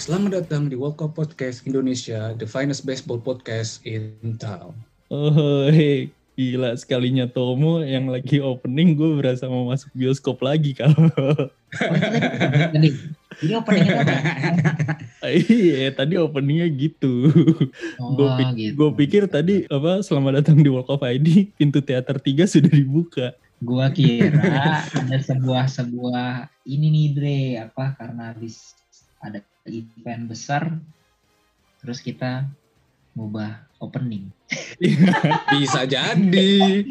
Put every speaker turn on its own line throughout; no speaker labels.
selamat datang di World Cup Podcast Indonesia, the finest baseball podcast in town.
Oh, hey. gila sekalinya Tomo yang lagi opening gue berasa mau masuk bioskop lagi kalau.
Ini openingnya apa?
Iya, tadi openingnya gitu.
Oh,
gue
gitu.
gue pikir tadi apa selamat datang di Walk of ID pintu teater 3 sudah dibuka.
Gua kira ada sebuah sebuah ini nih Dre apa karena habis ada event besar terus kita ngubah opening.
Bisa jadi.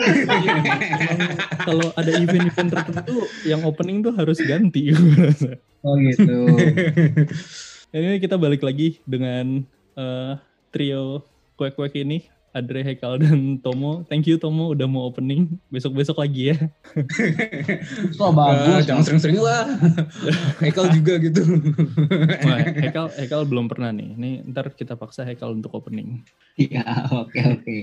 Kalau ada event-event tertentu yang opening tuh harus ganti.
Oh gitu.
Ini kita balik lagi dengan eh, trio kuek-kuek ini. Adre, Hekal, dan Tomo. Thank you Tomo udah mau opening. Besok-besok lagi ya.
So
Ah,
bagus.
jangan sering-sering lah. Haikal juga gitu.
Wah, Hekal, Hekal belum pernah nih. Ini ntar kita paksa Hekal untuk opening.
Iya, oke oke.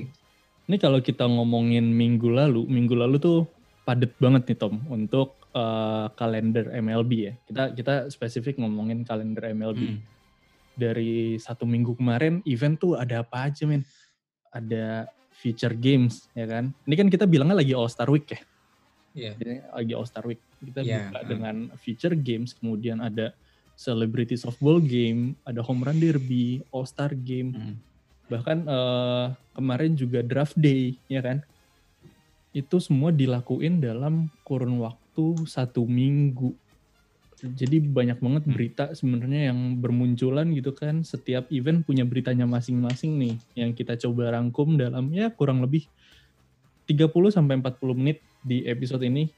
Ini kalau kita ngomongin minggu lalu, minggu lalu tuh padet banget nih Tom untuk eh, kalender MLB ya. Kita kita spesifik ngomongin kalender MLB.
Hmm.
Dari satu minggu kemarin event tuh ada apa aja men? Ada feature games ya kan. Ini kan kita bilangnya lagi All Star Week ya.
Iya.
Jadi lagi All Star Week. Kita
Iya,
buka
hmm.
dengan feature games, kemudian ada Celebrity Softball Game, ada Home Run Derby, All Star Game,
Hmm.
bahkan eh, kemarin juga draft day ya kan itu semua dilakuin dalam kurun waktu satu minggu jadi banyak banget
Hmm.
berita sebenarnya yang bermunculan gitu kan setiap event punya beritanya masing-masing nih yang kita coba rangkum dalam ya kurang lebih 30 sampai 40 menit di episode ini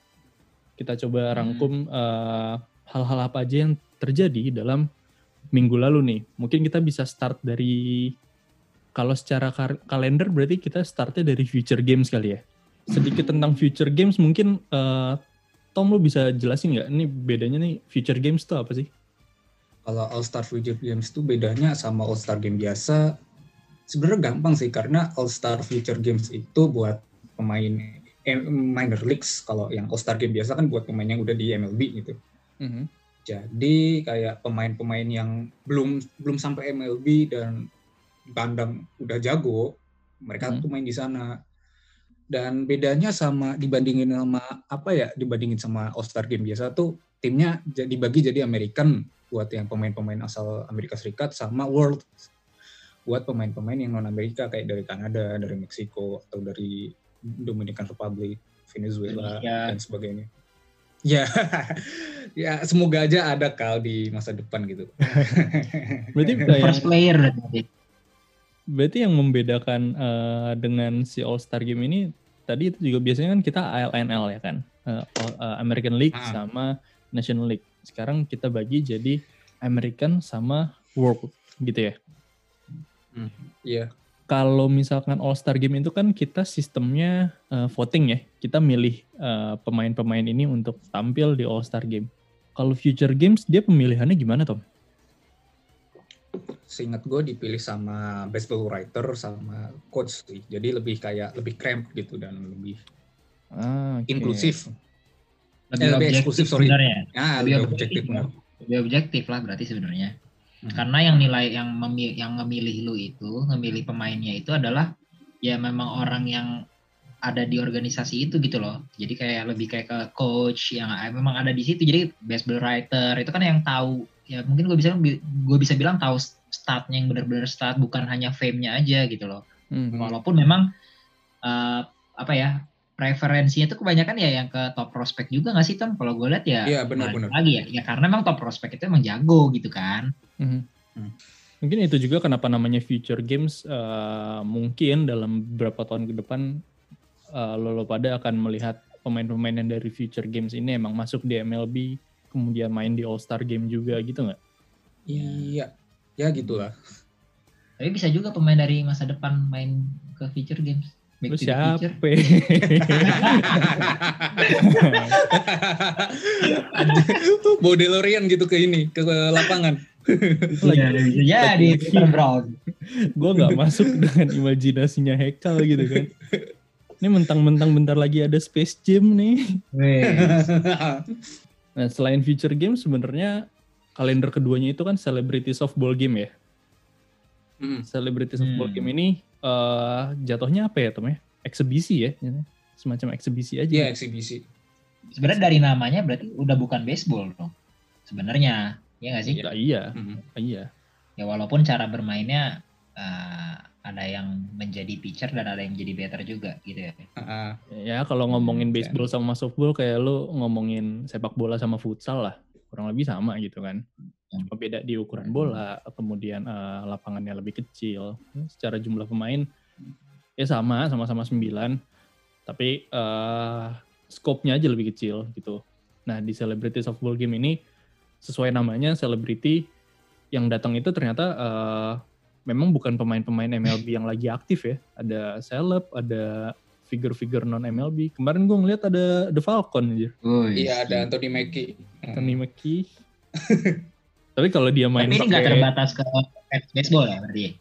kita coba
Hmm.
rangkum eh, hal-hal apa aja yang terjadi dalam minggu lalu nih mungkin kita bisa start dari kalau secara kar- kalender berarti kita startnya dari future games kali ya. Sedikit tentang future games mungkin eh, Tom lu bisa jelasin nggak? Ini bedanya nih future games tuh apa sih?
Kalau All Star Future Games itu bedanya sama All Star Game biasa. Sebenarnya gampang sih karena All Star Future Games itu buat pemain eh, minor leagues. Kalau yang All Star Game biasa kan buat pemain yang udah di MLB gitu. Jadi kayak pemain-pemain yang belum belum sampai MLB dan bandang udah jago, mereka
Hmm.
tuh main di sana. Dan bedanya sama dibandingin sama apa ya? Dibandingin sama All Star Game biasa tuh timnya jadi dibagi jadi American buat yang pemain-pemain asal Amerika Serikat sama World buat pemain-pemain yang non Amerika kayak dari Kanada, dari Meksiko atau dari Dominican Republic, Venezuela
Indonesia.
dan sebagainya. Ya, ya semoga aja ada kal di masa depan gitu.
Berarti
First player berarti.
Berarti yang membedakan eh, dengan si All Star Game ini tadi itu juga biasanya kan kita ALNL ya kan, eh, American League
Ah.
sama National League. Sekarang kita bagi jadi American sama World gitu ya.
Iya.
kalau misalkan All Star Game itu kan kita sistemnya eh, voting ya. Kita milih eh, pemain-pemain ini untuk tampil di All Star Game. Kalau Future Games dia pemilihannya gimana Tom?
Seingat gue dipilih sama baseball writer sama coach sih. Jadi lebih kayak lebih cramp gitu dan lebih
Ah, oke.
inklusif.
Lebih,
Eh, lebih
objektif
eksklusif, sorry.
sebenarnya.
Ah,
Lebih
lebih
objektif,
objektif.
ya. Lebih objektif lah berarti sebenarnya.
Hmm.
Karena yang nilai yang memilih yang memilih lu itu, memilih pemainnya itu adalah ya memang orang yang ada di organisasi itu gitu loh. Jadi kayak lebih kayak ke coach yang eh, memang ada di situ. Jadi baseball writer itu kan yang tahu ya mungkin gue bisa gue bisa bilang tahu statnya yang benar-benar stat bukan hanya fame-nya aja gitu loh.
Hmm.
Walaupun memang eh, apa ya preferensinya itu kebanyakan ya yang ke top prospect juga nggak sih Tom? Kalau gue lihat ya
Iya,
balik
benar-benar.
lagi ya, ya karena memang top prospect itu emang jago gitu kan.
Mhm.
Hmm.
Mungkin itu juga kenapa namanya Future Games eh, mungkin dalam beberapa tahun ke depan eh, lo, lo pada akan melihat pemain-pemain yang dari Future Games ini emang masuk di MLB kemudian main di All Star Game juga gitu nggak?
Iya. Ya gitulah.
Tapi bisa juga pemain dari masa depan main ke future games. Back
Lu siapa?
Bawa DeLorean gitu ke ini, ke lapangan.
Iya, bisa jadi Peter Brown.
gue nggak masuk dengan imajinasinya Hekal gitu kan. Ini mentang-mentang bentar lagi ada Space Jam nih. Nah selain future game sebenarnya kalender keduanya itu kan Celebrity Softball Game ya.
Mm.
Celebrity Softball
Hmm.
Game ini eh jatuhnya apa ya Tom ya? Eksebisi ya, semacam eksebisi aja.
Iya eksibisi.
Sebenarnya dari namanya berarti udah bukan baseball dong. Sebenarnya, ya nggak sih?
Ya, iya,
Mm.
iya.
Ya walaupun cara bermainnya eh, ada yang menjadi pitcher dan ada yang menjadi batter juga gitu ya.
Ah,
Ya kalau ngomongin
Hmm,
baseball sama softball kayak lu ngomongin sepak bola sama futsal lah. Kurang lebih sama gitu kan. Cuma beda di ukuran bola, kemudian eh, lapangannya lebih kecil. Secara jumlah pemain ya sama, sama-sama 9. Tapi eh scope-nya aja lebih kecil gitu. Nah, di Celebrity Softball Game ini sesuai namanya celebrity yang datang itu ternyata eh, memang bukan pemain-pemain MLB yang lagi aktif ya. Ada seleb, ada figure-figure non MLB. Kemarin gue ngeliat ada The Falcon aja,
Iya ada Anthony Mackie.
Anthony Mackie. Tapi kalau dia main
Tapi ini nggak
pakai-
terbatas ke baseball ya berarti. ya?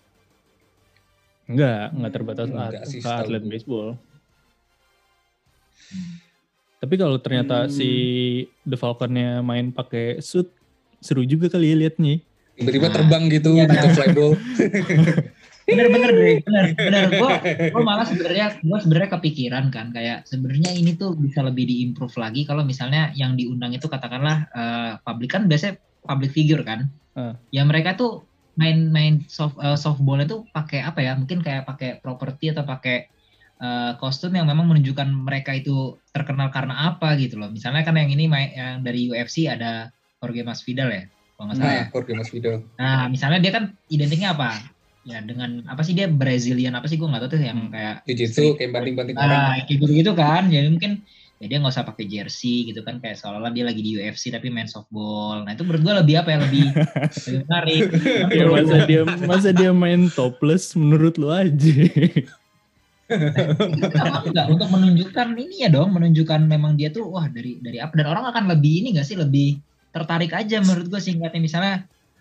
Enggak, enggak terbatas
Enggak
at- ke atlet baseball. Tapi kalau ternyata
Hmm.
si The Falcon-nya main pakai suit, seru juga kali ya liatnya.
Tiba-tiba
Nah,
terbang gitu
iya,
gitu flyball.
Bener bener deh, bener bener. Gue gue malah sebenarnya gue sebenarnya kepikiran kan kayak sebenarnya ini tuh bisa lebih diimprove lagi kalau misalnya yang diundang itu katakanlah eh, public kan biasanya public figure kan.
Ah.
Ya mereka tuh main-main soft eh, softball itu pakai apa ya? Mungkin kayak pakai properti atau pakai eh, kostum yang memang menunjukkan mereka itu terkenal karena apa gitu loh. Misalnya kan yang ini main yang dari UFC ada Jorge Masvidal ya, kalau nggak salah ya.
Nah, Jorge Masvidal.
Nah, misalnya dia kan identiknya apa? Ya dengan apa sih dia Brazilian apa sih gue nggak tahu tuh yang
Hmm.
kayak
Jiu-jitsu kayak banting-banting orang.
ah kayak gitu gitu kan. Jadi mungkin ya dia nggak usah pakai jersey gitu kan kayak seolah-olah dia lagi di UFC tapi main softball. Nah itu menurut gue lebih apa ya lebih lebih menarik.
Ya masa dia masa dia main topless menurut lu aja.
Kenapa enggak untuk menunjukkan ini ya dong, menunjukkan memang dia tuh wah dari dari apa dan orang akan lebih ini gak sih lebih tertarik aja menurut gue singkatnya misalnya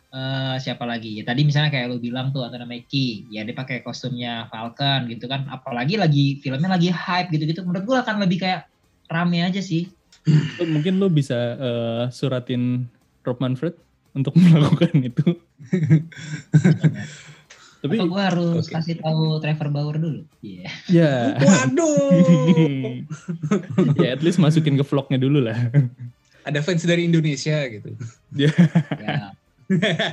eh, siapa lagi ya tadi misalnya kayak lu bilang tuh Anthony Mackie ya dia pakai kostumnya Falcon gitu kan apalagi lagi filmnya lagi hype gitu-gitu menurut gue akan lebih kayak rame aja sih
Lu- Mungkin lu bisa eh, suratin Rob Manfred untuk melakukan itu. Tapi
atau gue harus
Oke.
kasih tahu Trevor Bauer dulu iya
ya.
Waduh.
ya at least masukin ke vlognya dulu lah.
Ada fans dari Indonesia gitu.
ya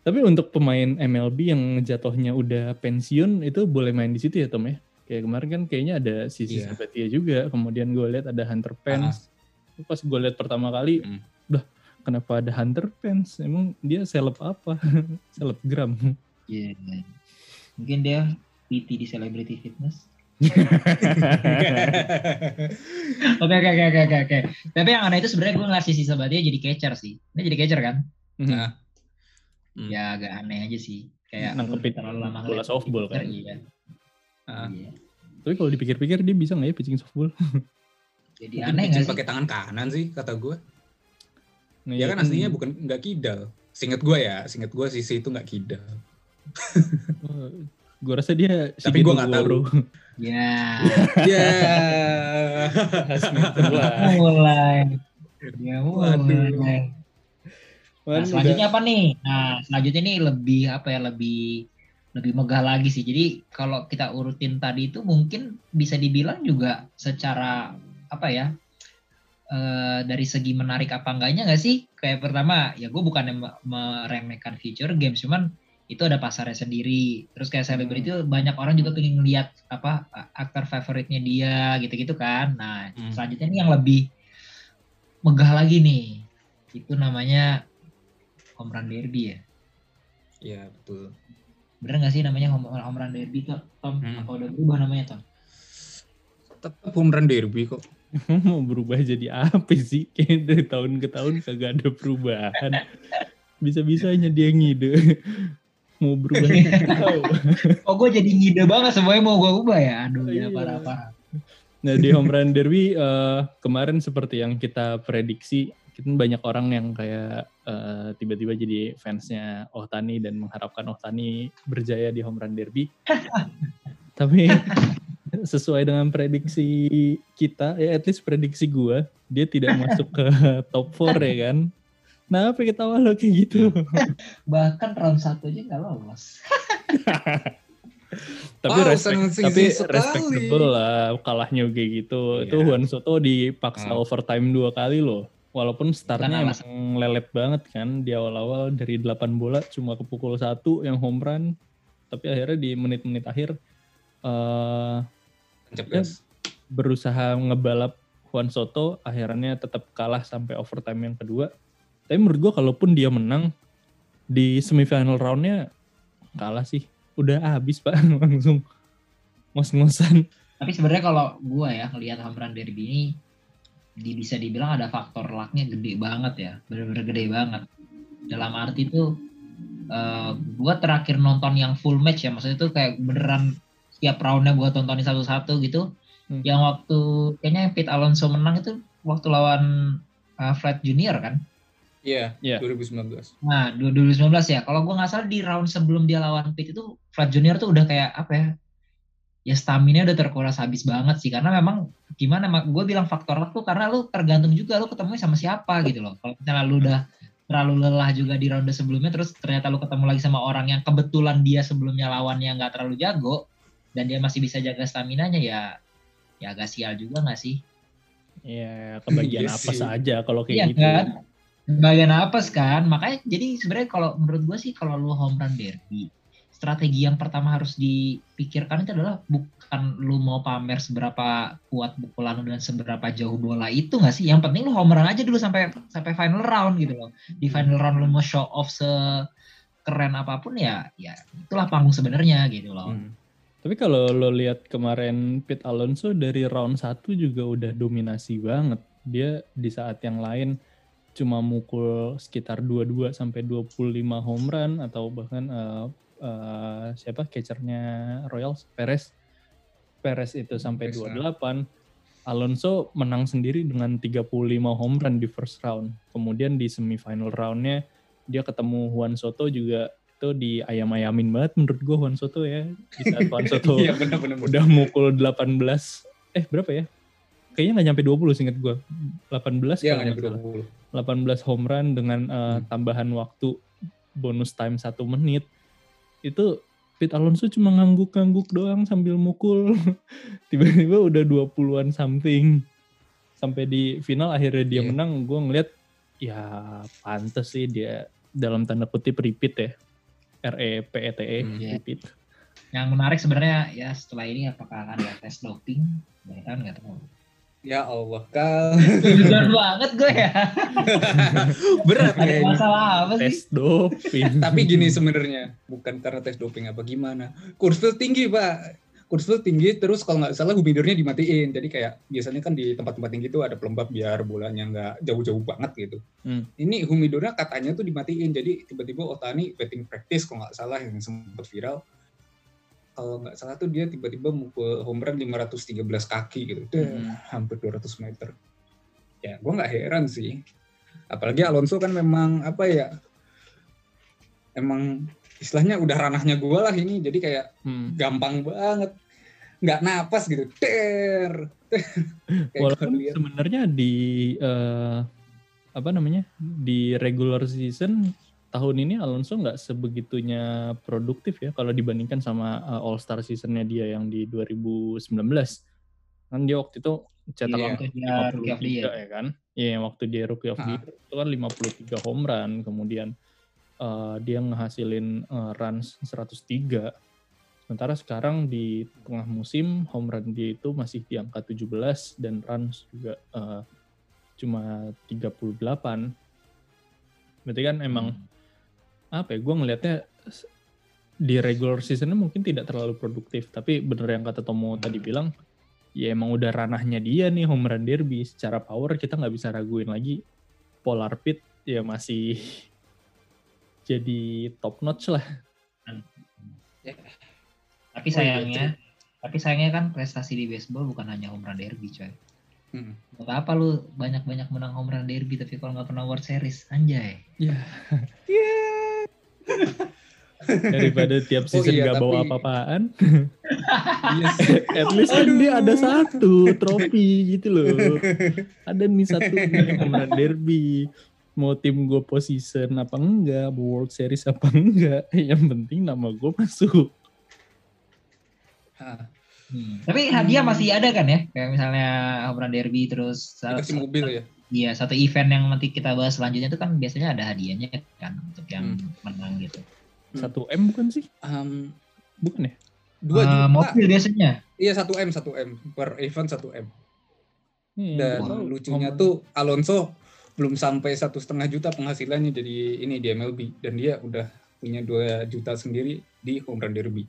Tapi untuk pemain MLB yang jatuhnya udah pensiun itu boleh main di situ ya Tom ya? Kayak kemarin kan kayaknya ada Sisi
Iya.
Sabatia juga, kemudian gue lihat ada Hunter Pence. Pas gue lihat pertama kali,
Mm.
udah kenapa ada Hunter Pence? Emang dia seleb apa? Selebgram.
Iya. mungkin dia PT di Celebrity Fitness Oke oke oke oke oke. Tapi yang aneh itu sebenarnya gue ngasih sisa Sabatia jadi catcher sih. Ini jadi catcher kan?
Nah. Hmm.
Ya agak aneh aja sih. Kayak
Nangkepin
terlalu lama
bola softball kan.
Iya.
Ah.
Iya.
Tapi kalau dipikir-pikir dia bisa nggak ya pitching softball?
Jadi
Mungkin
aneh nggak sih?
pakai tangan kanan sih kata gue.
Nah,
Ya kan aslinya bukan nggak kidal. Singet gue ya, singet gue sisi itu nggak kidal.
Gue rasa dia
Tapi gua nggak tahu.
Bro.
Ya.
Ya.
Mulai. Ya
Waduh.
mulai. Nah, selanjutnya apa nih? Nah, selanjutnya ini lebih apa ya? Lebih lebih megah lagi sih. Jadi kalau kita urutin tadi itu mungkin bisa dibilang juga secara apa ya? eh, dari segi menarik apa enggaknya nggak sih? Kayak pertama, ya gue bukannya me- meremehkan future games, cuman itu ada pasarnya sendiri. Terus kayak selebriti itu banyak orang juga pengen ngeliat apa aktor favoritnya dia gitu-gitu kan. Nah,
Hmm.
selanjutnya ini yang lebih megah lagi nih. Itu namanya home run derby ya.
Ya betul.
Bener nggak sih namanya home, home run derby tuh, Tom?
Hmm.
Apa udah berubah namanya, Tom?
Tetap home run derby kok.
mau berubah jadi apa sih? Kayak dari tahun ke tahun kagak ada perubahan. Bisa-bisanya dia ngide. Mau berubah tahu.
Oh, gue jadi ngide banget semuanya mau gue ubah ya. Aduh, ya
Iya.
parah-parah.
Nah di home run derby eh, kemarin seperti yang kita prediksi, kita banyak orang yang kayak eh, tiba-tiba jadi fansnya Ohtani dan mengharapkan Ohtani berjaya di home run derby. Tapi sesuai dengan prediksi kita, ya at least prediksi gua, dia tidak masuk ke top 4 ya kan. Kenapa ketawa lo kayak gitu?
Bahkan round satu aja nggak lolos.
tapi
Wow,
respect, tapi
sekali.
respectable lah kalahnya kayak gitu. Itu
Iya.
Juan Soto dipaksa
Hmm.
overtime dua kali loh. Walaupun startnya
Bukan
emang lelet banget kan di awal-awal dari 8 bola cuma kepukul satu yang home run. Tapi akhirnya di menit-menit akhir eh
Tancap
Ya. berusaha ngebalap Juan Soto akhirnya tetap kalah sampai overtime yang kedua. Tapi menurut gua kalaupun dia menang di semifinal roundnya kalah sih. Udah habis pak langsung ngos-ngosan.
Tapi sebenarnya kalau gua ya ngelihat home run derby ini di, bisa dibilang ada faktor lucknya gede banget ya, bener-bener gede banget. Dalam arti tuh eh gua terakhir nonton yang full match ya, maksudnya tuh kayak beneran setiap roundnya gua tontonin satu-satu gitu.
Hmm.
Yang waktu kayaknya yang Pete Alonso menang itu waktu lawan eh, Fred Junior kan?
Iya,
Iya.
2019.
Nah, 2019 ya. Kalau gue nggak salah di round sebelum dia lawan Pitt itu Fred Junior tuh udah kayak apa ya? Ya stamina udah terkuras habis banget sih. Karena memang gimana? Gue bilang faktor luck tuh karena lu tergantung juga lu ketemu sama siapa gitu loh. Kalau misalnya lu udah terlalu lelah juga di ronde sebelumnya, terus ternyata lu ketemu lagi sama orang yang kebetulan dia sebelumnya lawannya nggak terlalu jago dan dia masih bisa jaga stamina-nya ya, ya agak sial juga nggak sih?
Ya kebagian
Iya
apa
sih.
saja kalau kayak
Iya
gitu.
kan? Bagian apes kan, makanya jadi sebenarnya kalau menurut gue sih kalau lu home run derby, strategi yang pertama harus dipikirkan itu adalah bukan lu mau pamer seberapa kuat pukulan lu dan seberapa jauh bola itu nggak sih? Yang penting lu home run aja dulu sampai sampai final round gitu loh. Di final round lu mau show off sekeren apa pun ya, ya itulah panggung sebenarnya gitu loh.
Hmm. Tapi kalau lo lihat kemarin Pete Alonso dari round 1 juga udah dominasi banget. Dia di saat yang lain cuma mukul sekitar 22 sampai 25 home run atau bahkan eh, eh, siapa catchernya Royals Perez Perez itu sampai
Perez,
28 Alonso menang sendiri dengan 35 home run di first round. Kemudian di semifinal roundnya dia ketemu Juan Soto juga itu di ayam-ayamin banget menurut gue Juan Soto ya. Di saat Juan Soto
Iya, benar-benar.
udah mukul 18 eh berapa ya? Kayaknya nggak nyampe 20 singkat gue. 18
Iya,
kalau
nggak
nggak
nyampe
salah.
20.
18 home run dengan uh,
Hmm.
tambahan waktu bonus time satu menit itu Pete Alonso cuma ngangguk-ngangguk doang sambil mukul tiba-tiba udah 20-an something sampai di final akhirnya dia
Iya.
menang gue ngeliat ya pantes sih dia dalam tanda kutip repeat ya R E P E T E
Hmm.
Iya.
repeat
Yang menarik sebenarnya ya setelah ini apakah akan ada tes doping? Kan nggak tahu.
Ya Allah, Kal.
Jujur banget gue ya.
Berat
Ada
kayaknya.
masalah apa sih?
tes doping
Tapi gini sebenarnya, bukan karena tes doping apa gimana. Kursfil tinggi, Pak. Kursfil tinggi, terus kalau nggak salah humidornya dimatiin. Jadi kayak biasanya kan di tempat-tempat tinggi itu ada pelembab biar bolanya nggak jauh-jauh banget gitu.
Hmm.
Ini humidornya katanya tuh dimatiin. Jadi tiba-tiba Otani betting practice kalau nggak salah yang sempat viral. Kalau nggak salah tuh dia tiba-tiba mukul home run 513 kaki gitu. Dah,
Hmm.
hampir 200 meter. Ya, gue nggak heran sih. Apalagi Alonso kan memang apa ya? Emang istilahnya udah ranahnya gue lah ini. Jadi kayak
Hmm.
gampang banget. Nggak napas gitu. Ter.
Walaupun sebenarnya di eh, apa namanya di regular season tahun ini Alonso nggak sebegitunya produktif ya kalau dibandingkan sama eh, All Star seasonnya dia yang di 2019 kan dia waktu itu cetak
Iya.
angka
of the
53
Year.
ya kan iya waktu dia rookie of the
Ah.
year itu kan 53 home run kemudian eh, dia ngehasilin eh, runs 103 sementara sekarang di tengah musim home run dia itu masih di angka 17 dan runs juga eh, cuma 38 berarti kan emang apa ya gue ngelihatnya di regular seasonnya mungkin tidak terlalu produktif. Tapi bener yang kata Tomo
Hmm.
tadi bilang ya emang udah ranahnya dia nih home run derby. Secara power kita nggak bisa raguin lagi. Polar Pit ya masih jadi top notch lah.
Tapi
Oh iya,
sayangnya, tapi sayangnya kan prestasi di baseball bukan hanya home run derby coy.
Hmm.
Buat apa lu banyak-banyak menang home run derby tapi kalau nggak pernah World Series, anjay.
ya daripada tiap
Oh
season
iya,
nggak bawa
tapi-
apa-apaan
Iya sih.
at least kan
Aduh.
dia ada satu trofi gitu loh ada nih satu run derby mau tim gue position apa enggak, mau World Series apa enggak, yang penting nama gue masuk.
Hmm. Tapi hadiah masih ada kan ya? Kayak misalnya home run derby terus
Dikasih mobil ya.
Iya, satu event yang nanti kita bahas selanjutnya itu kan biasanya ada hadiahnya kan untuk yang menang gitu.
Satu M bukan sih?
Um,
Bukan ya?
dua juta.
mobil biasanya.
Iya satu m satu m per event satu m.
Iya,
Dan
tahu.
lucunya tuh Alonso belum sampai satu setengah juta penghasilannya jadi ini di MLB dan dia udah punya dua juta sendiri di home run derby.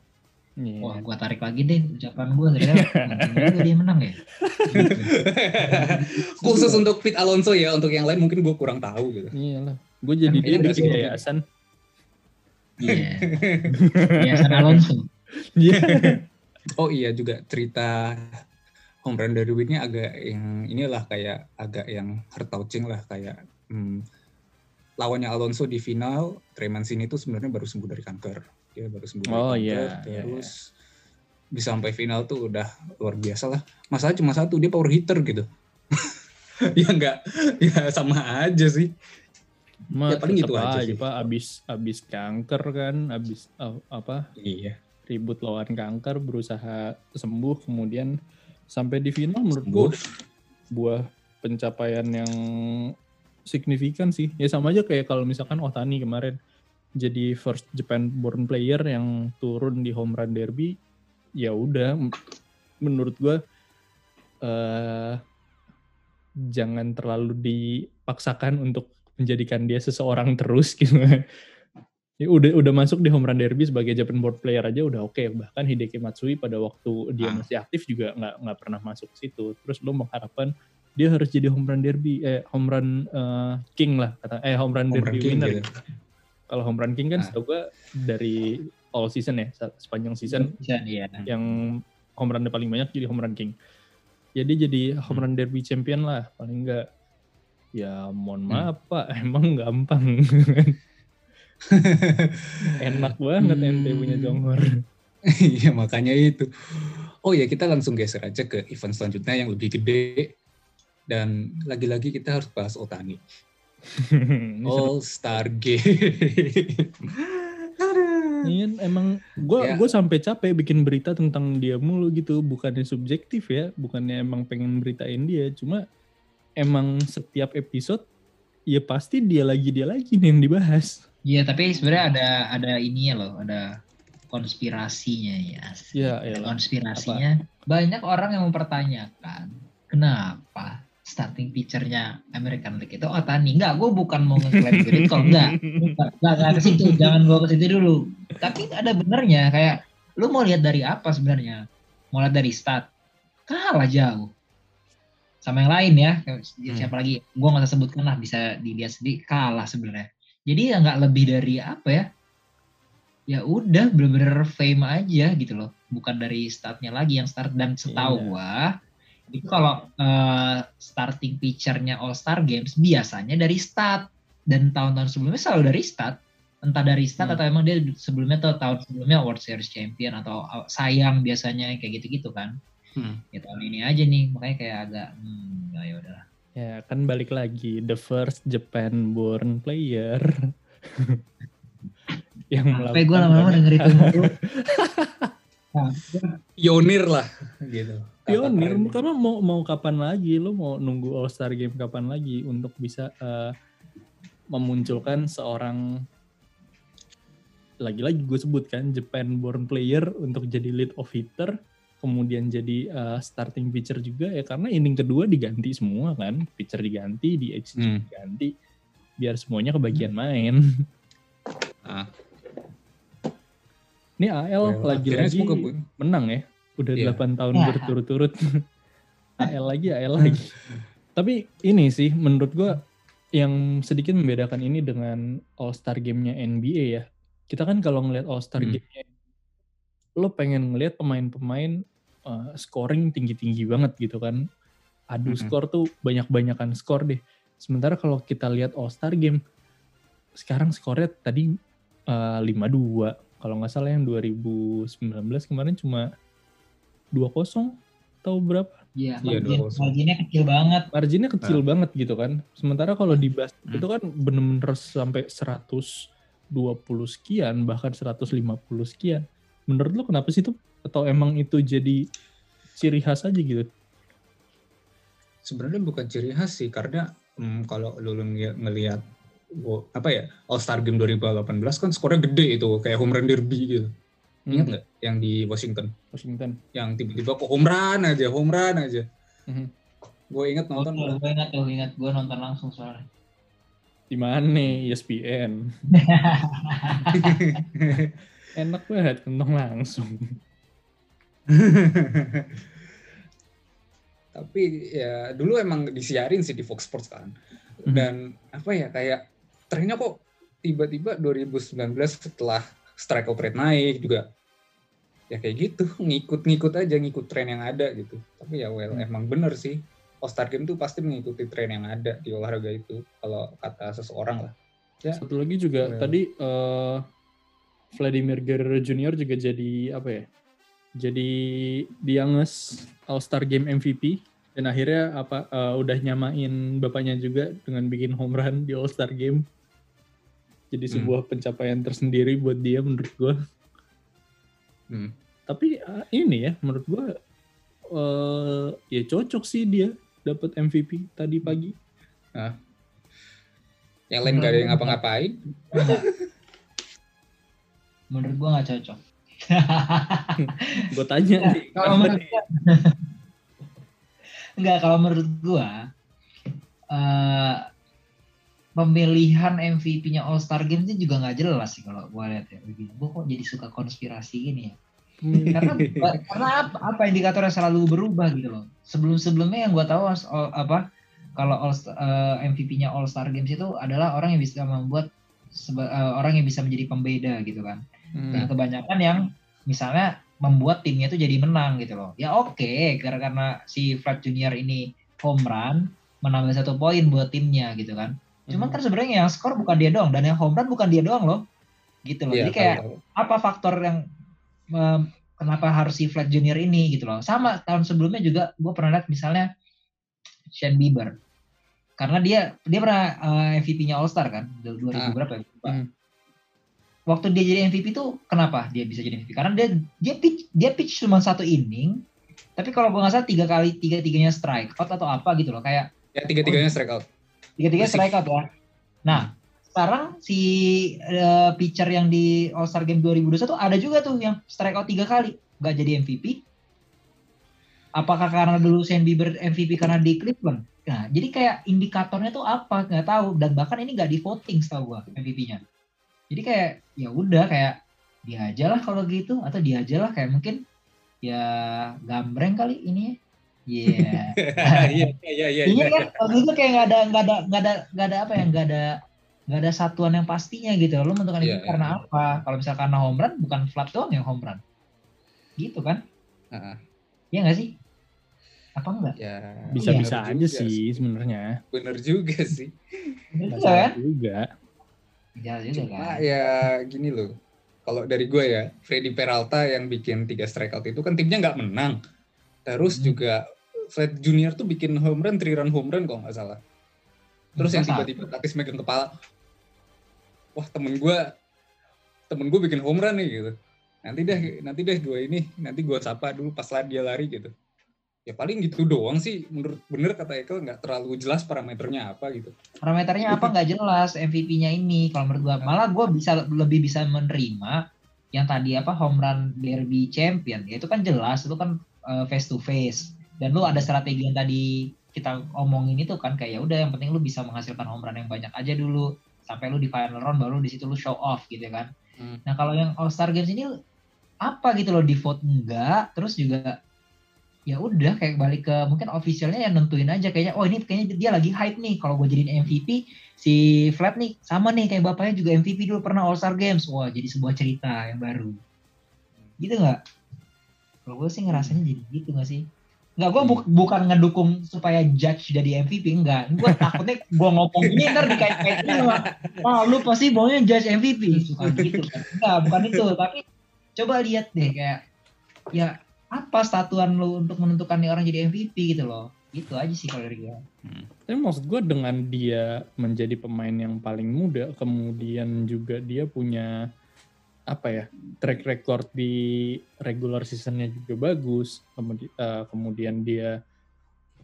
Iya.
Wah, gua tarik lagi deh ucapan gua ternyata dia menang ya.
Khusus untuk Pete Alonso ya, untuk yang lain mungkin gue kurang tahu gitu.
Iya lah. Gue jadi
Kan
dia bikin
sih.
yayasan.
Iya. Biasa Alonso.
Iya.
Oh iya juga cerita home run derby ini agak yang inilah kayak agak yang heart touching lah kayak hmm, lawannya Alonso di final Trey Mancini itu sebenarnya baru sembuh dari kanker. Dia baru sembuh dari
Oh,
kanker
iya, iya,
terus bisa sampai final tuh udah luar biasa lah. Masalah cuma satu dia power hitter gitu. ya enggak ya sama aja sih.
Ma,
Ya, paling gitu aja
aja,
sih.
Pak. Abis, abis kanker kan, abis uh, apa
Iya.
ribut lawan kanker, berusaha sembuh, kemudian sampai di final menurut gue buah pencapaian yang signifikan sih. Ya sama aja kayak kalau misalkan Otani kemarin jadi first Japan born player yang turun di home run derby, ya udah menurut gue eh jangan terlalu dipaksakan untuk menjadikan dia seseorang terus gitu. Ya, udah udah masuk di home run derby sebagai Japan board player aja udah oke bahkan Hideki Matsui pada waktu dia
Ah.
masih aktif juga nggak nggak pernah masuk ke situ terus lo mengharapkan dia harus jadi home run derby eh home run eh, king lah kata eh home run
Home
derby
run king
winner
gitu.
Kalau home run king kan
Ah.
setahu gue dari all season ya sepanjang season
Bisa iya.
yang home run paling banyak jadi home run king ya dia jadi home run derby champion lah paling enggak ya mohon maaf pak emang gampang enak banget ente punya
Hmm.
jonghor
Iya makanya itu. Oh ya kita langsung geser aja ke event selanjutnya yang lebih gede dan lagi-lagi kita harus bahas Otani.
Ini.
All Star Game.
Iya, emang gue
Ya.
gue sampai capek bikin berita tentang dia mulu gitu bukannya subjektif ya bukannya emang pengen beritain dia cuma emang setiap episode ya pasti dia lagi dia lagi nih yang dibahas
Iya, tapi sebenarnya ada ada ininya loh, ada konspirasinya ya.
Ya,
ada
elah.
konspirasinya. Banyak orang yang mempertanyakan kenapa starting pitchernya American League itu Otani. Enggak, gue bukan mau ngeklaim great kok, enggak. Enggak, enggak, enggak ke situ, jangan gue ke situ dulu. Tapi ada benernya kayak lu mau lihat dari apa sebenarnya? Mau lihat dari stat. Kalah jauh. Sama yang lain ya, kayak siapa lagi? Gue nggak usah sebutkan lah, bisa dilihat sendiri kalah sebenarnya. Jadi ya nggak lebih dari apa ya? Ya udah bener-bener fame aja gitu loh. Bukan dari startnya lagi yang start dan setahu
Iya.
gua itu kalau eh, starting pitchernya All Star Games biasanya dari start dan tahun-tahun sebelumnya selalu dari start entah dari start
Hmm.
atau emang dia sebelumnya atau tahun sebelumnya World Series Champion atau uh, sayang biasanya kayak gitu-gitu kan
Hmm.
ya tahun ini aja nih makanya kayak agak hmm ya udahlah
ya kan balik lagi the first Japan born player yang
Sampai gue lama-lama
banyak-
denger itu mulu. Nah,
Pionir lah gitu.
Pionir karena mau mau kapan lagi? Lo mau nunggu All Star Game kapan lagi untuk bisa eh, memunculkan seorang lagi-lagi gue sebutkan Japan born player untuk jadi lead of hitter kemudian jadi eh, starting pitcher juga ya karena inning kedua diganti semua kan. Pitcher diganti di HG
Hmm.
diganti biar semuanya kebagian main.
Ah.
ini AL lagi-lagi
ke-
menang ya udah
Iya.
8 tahun
Ya.
berturut-turut AL lagi AL lagi tapi ini sih menurut gua yang sedikit membedakan ini dengan All Star Game-nya NBA ya kita kan kalau ngelihat All Star
Hmm.
Game-nya lo pengen ngelihat pemain-pemain uh, scoring tinggi-tinggi banget gitu kan adu
Mhm.
skor tuh banyak-banyakan skor deh sementara kalau kita lihat All Star Game sekarang skornya tadi uh, 5-2 kalau nggak salah yang 2019 kemarin cuma 2-0 atau berapa?
Iya,
Iya,
margin,
2-0.
marginnya kecil banget.
Marginnya kecil
Nah.
banget gitu kan. Sementara kalau di bas
Hmm.
itu kan bener-bener sampai 120 sekian, bahkan 150 sekian. Menurut lo kenapa sih itu? Atau emang itu jadi ciri khas aja gitu?
Sebenarnya bukan ciri khas sih karena hmm, kalau ngeliat wo- apa ya All Star Game 2018 kan skornya gede itu kayak home run derby gitu. Ingat
Hmm,
nggak yang di Washington
Washington.
yang tiba-tiba kok home run aja, home run aja.
Mhm.
Gue inget nonton
Gue ingat tuh, ingat gue nonton langsung soalnya.
Di mana nih? E ESPN. Enak banget nonton langsung.
Tapi ya dulu emang disiarin sih di Fox Sports kan.
Mhm.
Dan apa ya kayak trennya kok tiba-tiba 2019 setelah strikeout rate naik juga ya kayak gitu ngikut-ngikut aja ngikut tren yang ada gitu. Tapi ya well
Hmm.
emang bener sih All Star Game tuh pasti mengikuti tren yang ada di olahraga itu kalau kata seseorang lah. Ya.
Satu lagi juga
Well.
tadi eh Vladimir Guerrero Jr. juga jadi apa ya? Jadi the youngest All Star Game MVP dan akhirnya apa eh, udah nyamain bapaknya juga dengan bikin home run di All Star Game. Jadi
Hmm.
sebuah pencapaian tersendiri buat dia menurut gua.
Hmm.
Tapi eh, ini ya menurut gua eh ya cocok sih dia dapat MVP tadi pagi.
Yang lain gak ada yang ngapa-ngapain.
Menurut gue nggak cocok.
Gue tanya
Ya,
nih.
kalau menurut gua, enggak kalau menurut gua eh, pemilihan MVP-nya All Star Games ini juga nggak jelas sih kalau gua lihat ya. Gua kok jadi suka konspirasi gini ya. Karena karena apa, apa indikatornya selalu berubah gitu loh. Sebelum-sebelumnya yang gua tahu all- apa kalau All Star- eh, MVP-nya All Star Games itu adalah orang yang bisa membuat seba- eh, orang yang bisa menjadi pembeda gitu kan
Hmm.
dan kebanyakan yang misalnya membuat timnya itu jadi menang gitu loh. Ya oke, karena karena si Fred Junior ini home run menambah satu poin buat timnya gitu kan. Cuman
Hmm.
kan sebenarnya yang skor bukan dia doang dan yang home run bukan dia doang loh. Gitu loh.
Iya,
Jadi kayak
tahu-tahu.
apa faktor yang em, kenapa harus si Fred Junior ini gitu loh. Sama tahun sebelumnya juga gue pernah lihat misalnya Shane Bieber. Karena dia dia pernah eh, MVP-nya All Star kan, 2000
Ah.
berapa ya?
Hmm.
Waktu dia jadi MVP tuh kenapa dia bisa jadi MVP? Karena dia dia pitch dia pitch cuma satu inning, tapi kalau gue nggak salah tiga kali tiga tiganya strike out atau apa gitu loh kayak
Ya
tiga tiga
Bersih.
strike out ya. Nah sekarang si eh, pitcher yang di All Star Game 2021 tuh ada juga tuh yang strike out tiga kali nggak jadi MVP. Apakah karena dulu Shane Bieber MVP karena di Cleveland? Nah, jadi kayak indikatornya tuh apa nggak tahu dan bahkan ini nggak di voting setahu gua MVP-nya. Jadi kayak ya udah kayak dia aja lah kalau gitu atau dia aja lah kayak mungkin ya gambreng kali ini ya. Iya.
Iya, iya, iya.
Iya kan, waktu itu kayak nggak ada nggak ada nggak ada nggak ada apa ya nggak ada nggak ada satuan yang pastinya gitu. Lo menentukan
Iya,
itu
iya,
karena
iya.
apa? Kalau misalnya karena home run bukan flat doang yang home run, gitu kan?
Heeh.
Iya nggak sih? Apa enggak?
Ya,
Bisa-bisa
bener
aja sih sebenarnya.
Bener juga sih.
Bener juga kan?
juga.
Iya juga
Cuma
kan.
ya gini loh. Kalau dari gue ya, Freddy Peralta yang bikin tiga strikeout itu kan timnya nggak menang. Terus
Hmm.
juga Fred Junior tuh bikin home run, three run home run kalau nggak salah. Terus yang tiba-tiba Tatis megang kepala. Wah temen gue, temen gue bikin home run nih gitu. Nanti deh, nanti deh gue ini, nanti gue sapa dulu pas lari dia lari gitu. Ya paling gitu doang sih, menurut bener kata Ekel nggak terlalu jelas parameternya apa gitu.
Parameternya apa nggak jelas MVP-nya ini. Kalau menurut gua malah gua bisa lebih bisa menerima yang tadi apa home run derby champion. Ya itu kan jelas, itu kan eh, face to face. Dan lu ada strategi yang tadi kita omongin itu kan kayak ya udah yang penting lu bisa menghasilkan home run yang banyak aja dulu sampai lu di final round baru di situ lu show off gitu kan.
Hmm.
Nah, kalau yang All Star Games ini apa gitu loh di vote enggak, terus juga ya udah kayak balik ke mungkin officialnya yang nentuin aja kayaknya oh ini kayaknya dia lagi hype nih kalau gue jadiin MVP si Flat nih sama nih kayak bapaknya juga MVP dulu pernah All Star Games wah jadi sebuah cerita yang baru gitu nggak kalau gue sih ngerasanya jadi gitu nggak sih? Nggak gue bu- bukan ngedukung supaya Judge jadi MVP enggak gue takutnya gue ngomong ini ntar dikait-kaitin sama wah lu pasti maunya Judge MVP suka gitu kan. Enggak bukan itu. Tapi coba lihat deh kayak ya apa statuan lu untuk menentukan nih orang jadi MVP gitu loh. Gitu aja sih kalau dari gue
Hmm. Tapi maksud gue dengan dia menjadi pemain yang paling muda, kemudian juga dia punya apa ya track record di regular seasonnya juga bagus, kemudian, kemudian dia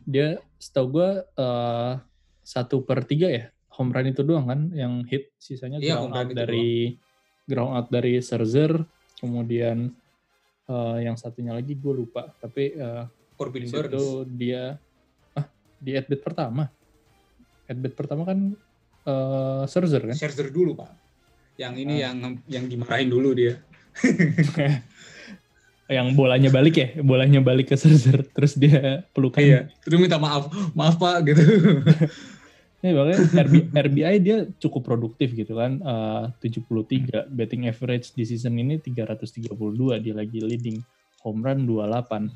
dia setahu gue uh, satu per tiga ya home run itu doang kan yang hit, sisanya
Iya,
ground out
itu
dari ground out dari Scherzer, kemudian uh, yang satunya lagi gue lupa, tapi uh,
Corbin Burns.
situ dia ah di at bat pertama. At bat pertama kan eh Scherzer kan?
Scherzer dulu pak. Yang ini
Ah.
yang yang dimarahin dulu dia.
yang bolanya balik ya, bolanya balik ke Scherzer terus dia pelukan.
Iya. Terus minta maaf, maaf pak gitu.
Ya, makanya RB, RBI dia cukup produktif gitu kan. Eh 73 betting average di season ini 332 dia lagi leading home run 28.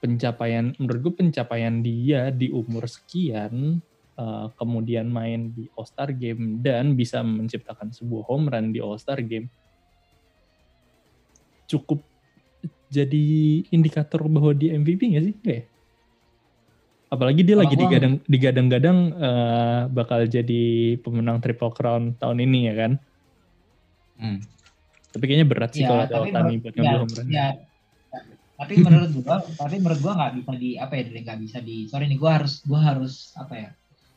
Pencapaian menurut gue pencapaian dia di umur sekian eh, kemudian main di All Star Game dan bisa menciptakan sebuah home run di All Star Game cukup jadi indikator bahwa dia MVP nggak sih? Nggak ya? Apalagi dia lagi digadang digadang-gadang eh, bakal jadi pemenang Triple Crown tahun ini ya kan?
Hmm.
Tapi kayaknya berat sih
Ya,
kalau ada Otani buat ngambil
ya,
home run.
ya. tapi menurut gua tapi menurut gua nggak bisa di apa ya nggak bisa di sorry nih gua harus gua harus apa ya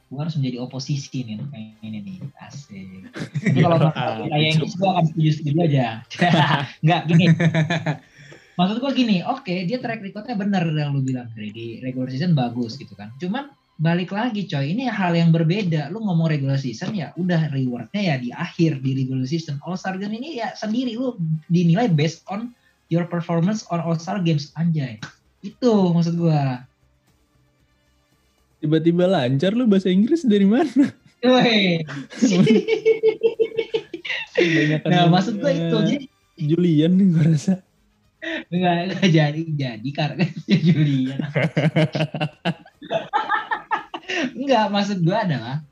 gua harus menjadi oposisi nih untuk yang ini nih. Asik. Jadi kalau
Ya, ah,
yang
itu.
gua akan setuju setuju aja. Nggak gini. Maksud gua gini oke dia track recordnya bener yang lu bilang di regular season bagus gitu kan. Cuman balik lagi coy ini hal yang berbeda. Lu ngomong regular season ya udah rewardnya ya di akhir di regular season. All star game ini ya sendiri lu dinilai based on your performance on all star games anjay. Itu maksud gua
Tiba-tiba lancar lu bahasa Inggris dari mana?
Woi. Nah maksud gua itu
eh,
jadi
Julian nih gua rasa.
enggak, enggak jadi jadi karena Julian enggak maksud gua adalah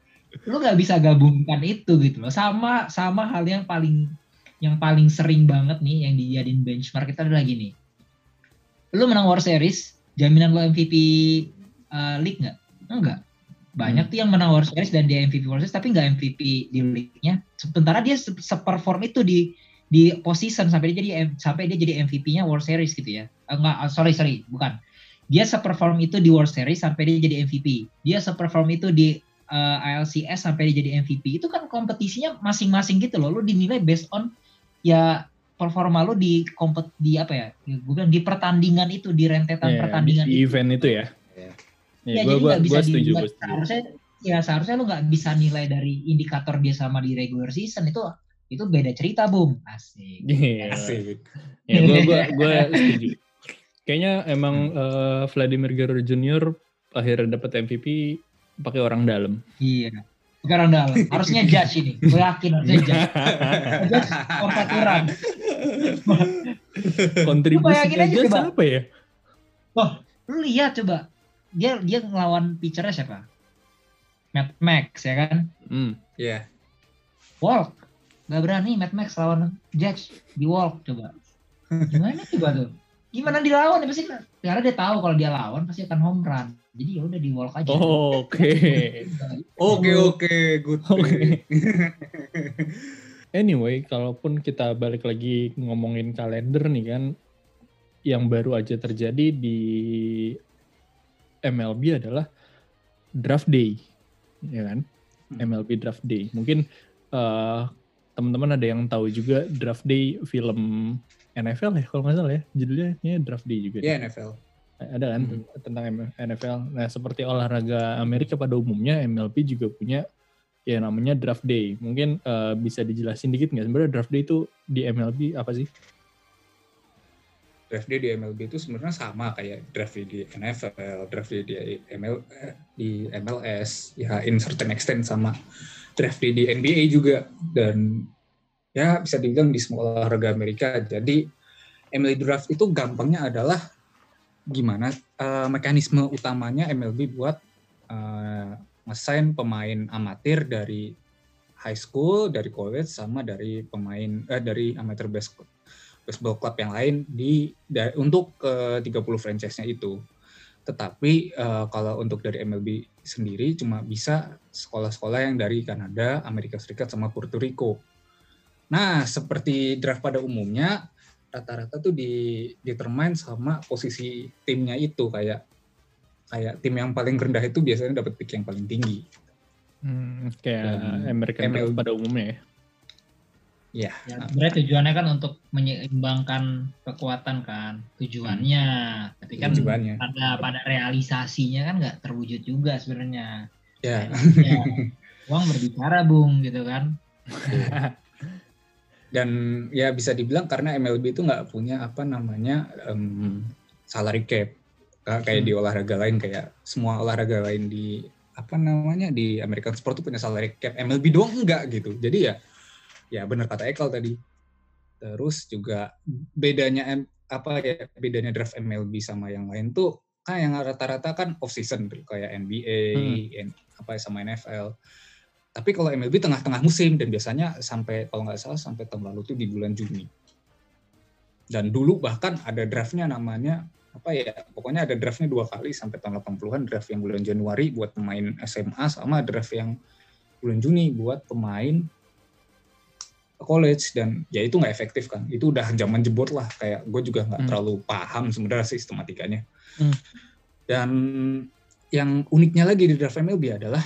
lu nggak bisa gabungkan itu gitu loh sama sama hal yang paling yang paling sering banget nih yang dijadiin benchmark kita adalah gini lu menang World Series jaminan lu MVP uh, league nggak enggak. Banyak tuh yang menang World Series dan dia MVP World Series tapi nggak MVP di league-nya. Sementara dia se- seperform itu di di position sampai dia jadi sampai dia jadi MVP-nya World Series gitu ya. Eh, enggak ah, sorry sorry bukan. Dia seperform itu di World Series sampai dia jadi MVP dia seperform itu di uh, ALCS sampai dia jadi MVP itu kan kompetisinya masing-masing gitu loh. Lu dinilai based on ya performa lu di kompet di apa ya? Gue bilang di pertandingan itu di rentetan
Iya,
pertandingan
di
itu.
event itu ya.
Iya.
Ya,
Ya,
gua,
jadi
gua,
nggak bisa
gua setuju, gua setuju.
Seharusnya ya seharusnya lu nggak bisa nilai dari indikator dia sama di regular season itu itu beda cerita, Bung. Asik.
Gila.
Asik.
Ya, gua, gua, gua setuju. Kayaknya emang eh, Vladimir Guerrero Jr. akhirnya dapat MVP pakai orang dalam.
Iya. Sekarang dalam. Harusnya judge ini. Gue yakin harusnya judge. Judge kurang.
Kontribusi
coba.
siapa ya?
Lu lihat coba. Dia dia ngelawan pitchernya siapa? Matt Max ya kan?
Hmm.
Iya.
Walk. Gak berani Matt Max lawan Judge di walk coba. Gimana coba tuh? Gimana dilawan ya pasti karena dia tahu kalau dia lawan pasti akan home run. Jadi ya udah di walk aja.
Oke.
Oke oke, good.
Oke. Anyway, kalaupun kita balik lagi ngomongin kalender nih kan, yang baru aja terjadi di MLB adalah draft day, ya kan?
Hmm.
MLB draft day. Mungkin eh, teman-teman ada yang tahu juga draft day film NFL ya kalau nggak salah ya, judulnya kayaknya draft day juga.
Iya NFL.
Ada kan
Hmm.
tentang NFL. Nah, seperti olahraga Amerika pada umumnya, MLB juga punya ya namanya draft day. Mungkin eh, bisa dijelasin dikit nggak sebenarnya draft day itu di MLB apa sih?
Draft day di MLB itu sebenarnya sama kayak draft day di NFL, draft day di ML eh, di MLS, ya in certain extent sama draft day di NBA juga dan ya bisa dibilang di semua olahraga Amerika. Jadi MLB draft itu gampangnya adalah gimana eh, mekanisme utamanya MLB buat ngesign pemain amatir dari high school, dari college sama dari pemain eh, dari amateur baseball baseball club yang lain di da, untuk ke 30 franchise-nya itu. Tetapi uh, kalau untuk dari MLB sendiri cuma bisa sekolah-sekolah yang dari Kanada, Amerika Serikat sama Puerto Rico. Nah, seperti draft pada umumnya rata-rata tuh di determine sama posisi timnya itu kayak kayak tim yang paling rendah itu biasanya dapat pick yang paling tinggi.
Hmm, kayak American MLB pada umumnya ya.
Ya.
ya sebenarnya tujuannya kan untuk menyeimbangkan kekuatan kan tujuannya. Hmm. Tapi kan tujuannya. pada pada realisasinya kan nggak terwujud juga sebenarnya.
Ya.
ya. Uang berbicara bung gitu kan.
Dan ya bisa dibilang karena MLB itu nggak punya apa namanya um, salary cap kayak hmm. di olahraga lain kayak semua olahraga lain di apa namanya di American sport itu punya salary cap MLB doang enggak gitu. Jadi ya ya benar kata Ekal tadi. Terus juga bedanya apa ya bedanya draft MLB sama yang lain tuh kan yang rata-rata kan off season kayak NBA hmm. apa sama NFL tapi kalau MLB tengah-tengah musim dan biasanya sampai kalau nggak salah sampai tahun lalu tuh di bulan Juni. Dan dulu bahkan ada draftnya namanya apa ya pokoknya ada draftnya dua kali sampai tahun 80-an draft yang bulan Januari buat pemain SMA sama draft yang bulan Juni buat pemain college dan ya itu nggak efektif kan. Itu udah zaman jebot lah. Kayak gue juga nggak hmm. terlalu paham sebenarnya sistematikanya. Hmm. dan yang uniknya lagi di draft MLB adalah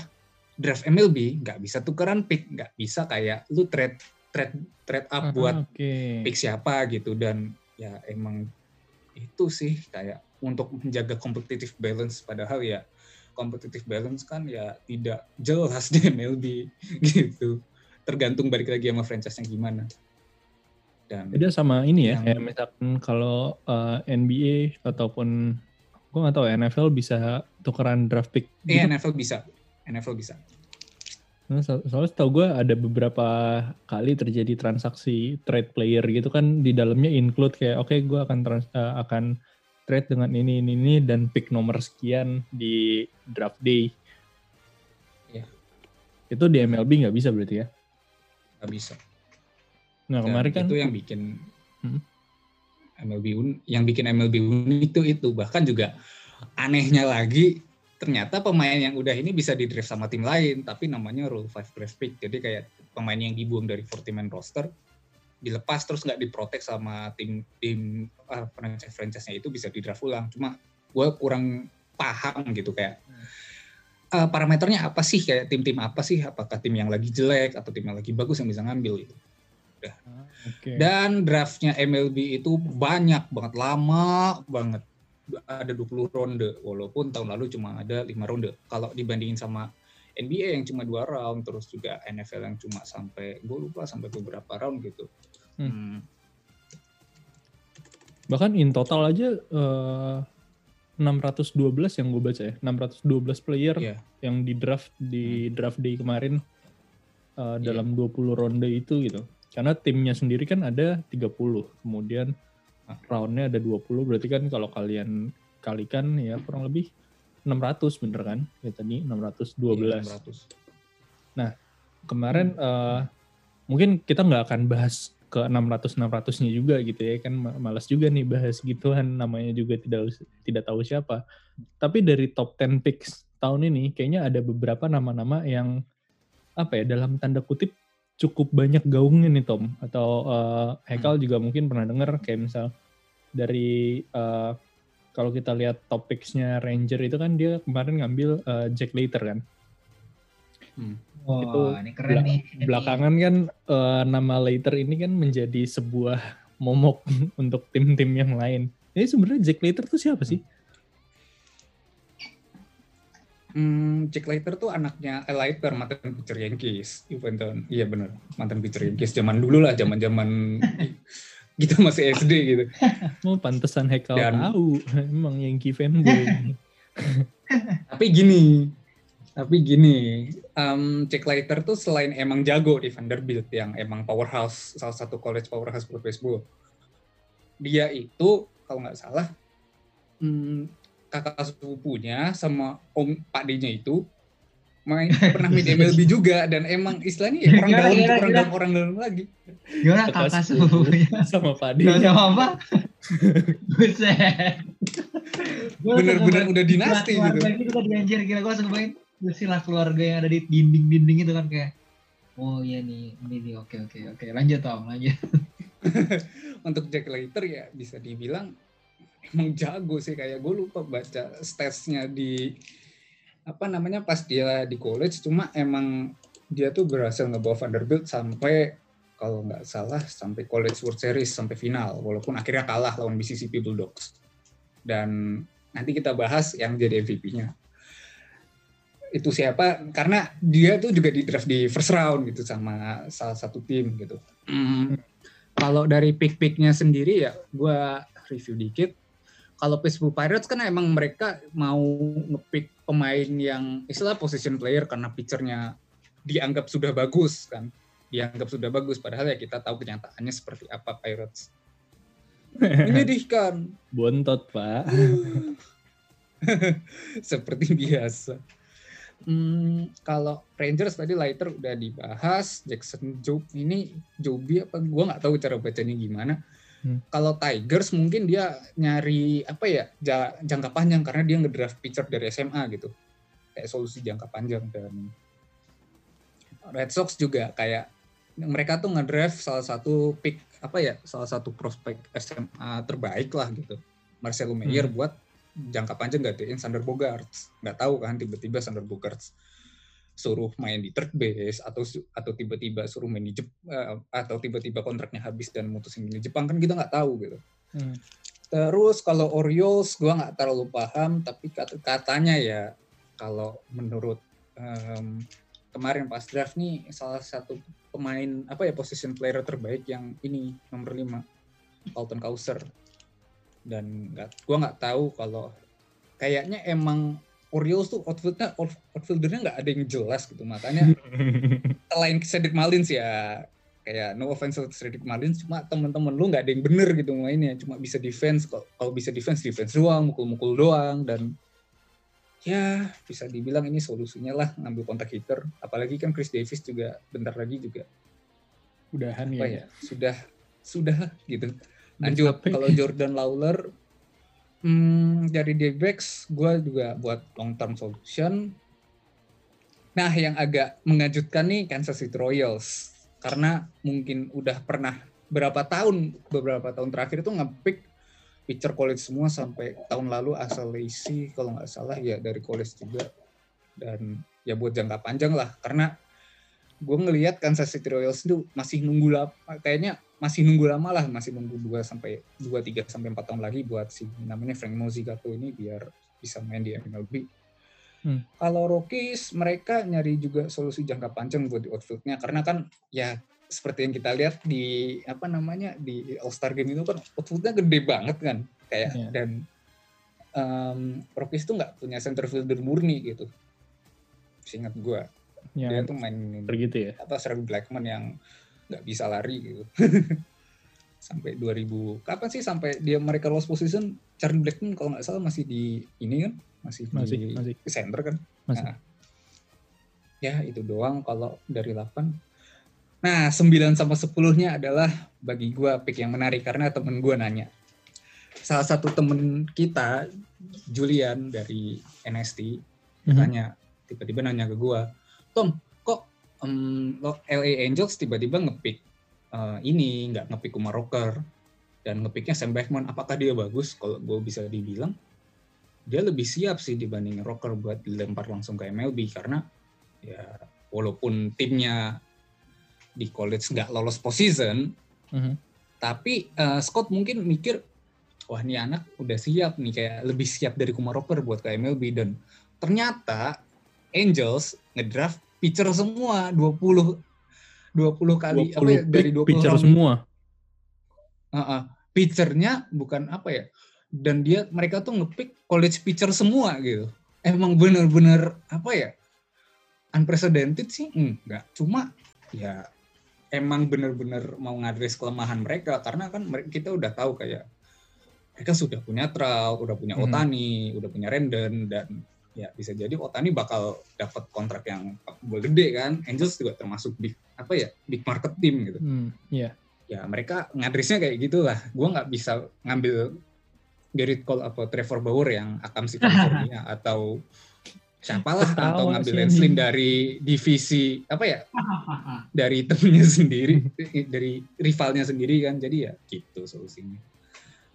draft MLB nggak bisa tukeran pick. Nggak bisa kayak lu trade trade trade up uh, buat okay. pick siapa gitu. Dan ya emang itu sih kayak untuk menjaga competitive balance. Padahal ya competitive balance kan ya tidak jelas di MLB gitu tergantung balik lagi sama franchise-nya gimana.
Dan Beda sama ini ya, kayak misalkan kalau uh, eh, NBA ataupun gue nggak tahu ya, NFL bisa tukeran draft pick.
Iya gitu. NFL bisa, NFL bisa.
Nah, so soalnya tau gue ada beberapa kali terjadi transaksi trade player gitu kan di dalamnya include kayak oke okay, gue akan trans, uh, akan trade dengan ini ini ini dan pick nomor sekian di draft day.
Yeah.
Itu di MLB nggak bisa berarti ya?
Nggak bisa.
Nah kemarin kan
itu yang bikin hmm? MLB un, yang bikin MLB unik itu itu bahkan juga anehnya lagi ternyata pemain yang udah ini bisa di draft sama tim lain tapi namanya rule 5 draft pick jadi kayak pemain yang dibuang dari 40 man roster dilepas terus nggak diprotek sama tim tim uh, franchise franchise-nya itu bisa di draft ulang cuma gue kurang paham gitu kayak hmm uh, parameternya apa sih? Kayak tim-tim apa sih? Apakah tim yang lagi jelek atau tim yang lagi bagus yang bisa ngambil itu udah. Ah, okay. dan draftnya MLB itu banyak banget lama banget. Ada 20 ronde walaupun tahun lalu cuma ada lima ronde. Kalau dibandingin sama NBA yang cuma dua round terus juga NFL yang cuma sampai gue lupa sampai beberapa round gitu. Hmm. Hmm.
bahkan in total aja uh, 612 yang gue baca ya 612 player yeah. yang di draft di hmm. draft day kemarin uh, yeah. dalam 20 ronde itu gitu karena timnya sendiri kan ada 30 kemudian roundnya ada 20 berarti kan kalau kalian kalikan ya kurang lebih 600 bener kan ya tadi 612 yeah, 600. nah kemarin uh, mungkin kita nggak akan bahas ke 600 600-nya juga gitu ya kan malas juga nih bahas gituan namanya juga tidak tidak tahu siapa. Tapi dari top 10 picks tahun ini kayaknya ada beberapa nama-nama yang apa ya dalam tanda kutip cukup banyak gaungnya nih Tom atau uh, Hekal hmm. juga mungkin pernah dengar kayak misal dari uh, kalau kita lihat top picks-nya Ranger itu kan dia kemarin ngambil uh, Jack Leiter kan. Hmm.
Oh, itu ini keren nih.
Belakangan kan uh, nama Later ini kan menjadi sebuah momok untuk tim-tim yang lain. Ini sebenarnya Jack Later tuh siapa sih?
Hmm, Jack Leiter tuh anaknya Leiter mantan pitcher Yankees. Iya benar, mantan pitcher Yankees zaman dulu lah, zaman-zaman kita masih SD gitu.
Oh, pantesan Hekal Dan, tahu. Emang Yankee fanboy.
Tapi gini, tapi gini, um, Jack Leiter tuh selain emang jago di Vanderbilt yang emang powerhouse, salah satu college powerhouse buat baseball, dia itu kalau nggak salah hmm, kakak sepupunya sama om Pak D-nya itu main pernah mid MLB juga dan emang istilahnya ya orang dalam orang dalam orang dalam lagi.
Gimana kakak sepupunya?
sama Padi.
Gak sama apa? Buset.
Bener-bener udah dinasti gitu.
kan anjir gila gue langsung kebayang silsilah keluarga yang ada di dinding-dinding itu kan kayak oh iya nih ini nih oke oke oke lanjut Tom lanjut.
Untuk Jack Leiter ya bisa dibilang emang jago sih kayak gue lupa baca statsnya di apa namanya pas dia di college cuma emang dia tuh berhasil ngebawa Vanderbilt sampai kalau nggak salah sampai College World Series sampai final walaupun akhirnya kalah lawan Mississippi Bulldogs. Dan nanti kita bahas yang jadi MVP-nya itu siapa karena dia tuh juga di draft di first round gitu sama salah satu tim gitu. Hmm, Kalau dari pick-picknya sendiri ya gue review dikit. Kalau Pittsburgh Pirates kan emang mereka mau ngepick pemain yang istilah position player karena pitchernya dianggap sudah bagus kan, dianggap sudah bagus. Padahal ya kita tahu kenyataannya seperti apa Pirates. Menyedihkan.
Bontot, Pak.
seperti biasa. Hmm, kalau Rangers tadi Lighter udah dibahas, Jackson Job ini Joby apa? Gua nggak tahu cara bacanya gimana.
Hmm.
Kalau Tigers mungkin dia nyari apa ya ja- jangka panjang karena dia ngedraft pitcher dari SMA gitu, kayak solusi jangka panjang dan Red Sox juga kayak mereka tuh ngedraft salah satu pick apa ya salah satu prospek SMA terbaik lah gitu, Marcelo Meyer
Hmm.
buat jangka panjang gantiin Sander Bogarts? Nggak tahu kan tiba-tiba Sander Bogarts suruh main di third base atau atau tiba-tiba suruh main di Jep, eh, atau tiba-tiba kontraknya habis dan mutusin di Jepang kan kita nggak tahu gitu.
Hmm.
terus kalau Orioles gua nggak terlalu paham tapi kat- katanya ya kalau menurut em, kemarin pas draft nih salah satu pemain apa ya position player terbaik yang ini nomor 5 Colton Cowser dan nggak gua nggak tahu kalau kayaknya emang Orioles tuh outfieldnya out- outfieldernya nggak ada yang jelas gitu. Makanya selain Cedric Mullins ya kayak no offense to Cedric Mullins cuma temen-temen lu nggak ada yang bener gitu mainnya. Cuma bisa defense kalau bisa defense defense doang mukul-mukul doang. Dan ya bisa dibilang ini solusinya lah ngambil kontak hitter. Apalagi kan Chris Davis juga bentar lagi juga
Udahan ya.
ya sudah sudah gitu lanjut kalau Jordan Lawler hmm, dari D-backs gue juga buat long term solution. Nah yang agak mengejutkan nih Kansas City Royals. Karena mungkin udah pernah berapa tahun beberapa tahun terakhir itu ngepick pitcher college semua sampai tahun lalu asal Lacey kalau nggak salah. Ya dari college juga. Dan ya buat jangka panjang lah. Karena gue ngelihat Kansas City Royals itu masih nunggu lama kayaknya masih nunggu lama lah masih nunggu 2 sampai 2 3 sampai 4 tahun lagi buat si namanya Frank Mozigato ini biar bisa main di MLB.
Hmm.
Kalau Rockies mereka nyari juga solusi jangka panjang buat di outfieldnya karena kan ya seperti yang kita lihat di apa namanya di All Star Game itu kan outfieldnya gede banget kan kayak
Iya.
dan em, Rockies tuh nggak punya center fielder murni gitu. Seingat gue dia
Ya,
tuh main
begitu ya.
apa Sarah Blackman yang nggak bisa lari gitu sampai 2000 kapan sih sampai dia mereka lost position Charlie Blackman kalau nggak salah masih di ini kan masih,
Masih,
di
masih.
center kan
Masih.
Nah, ya itu doang kalau dari 8 nah 9 sama 10 nya adalah bagi gua pick yang menarik karena temen gua nanya salah satu temen kita Julian dari NST
Mhm.
tanya tiba-tiba nanya ke gua Tom kok lo LA Angels tiba-tiba ngepick eh, ini nggak ngepick Kumar Rocker dan ngepicknya Sam Beckman apakah dia bagus? Kalau gue bisa dibilang dia lebih siap sih dibanding Rocker buat dilempar langsung ke MLB karena ya walaupun timnya di college nggak lolos postseason
Mhm.
tapi eh, Scott mungkin mikir wah ini anak udah siap nih kayak lebih siap dari Kumar Rocker buat ke MLB dan ternyata Angels ngedraft pitcher semua 20 20 kali apa
20
ya dari 20
pitcher
round.
semua.
Heeh. pitchernya bukan apa ya dan dia mereka tuh ngepick college pitcher semua gitu emang bener-bener apa ya unprecedented sih enggak cuma ya emang bener-bener mau ngadres kelemahan mereka karena kan kita udah tahu kayak mereka sudah punya Trout, udah punya
Hmm.
Otani, udah punya Rendon dan ya bisa jadi Otani bakal dapat kontrak yang gede kan. Angels juga termasuk big apa ya big market team gitu.
Hmm, iya.
Ya mereka ngadresnya kayak gitulah. Gua nggak bisa ngambil Garrett Cole atau Trevor Bauer yang akan si California atau siapalah
Ketawa
atau ngambil Lenslin dari divisi apa ya dari temennya sendiri dari rivalnya sendiri kan jadi ya gitu solusinya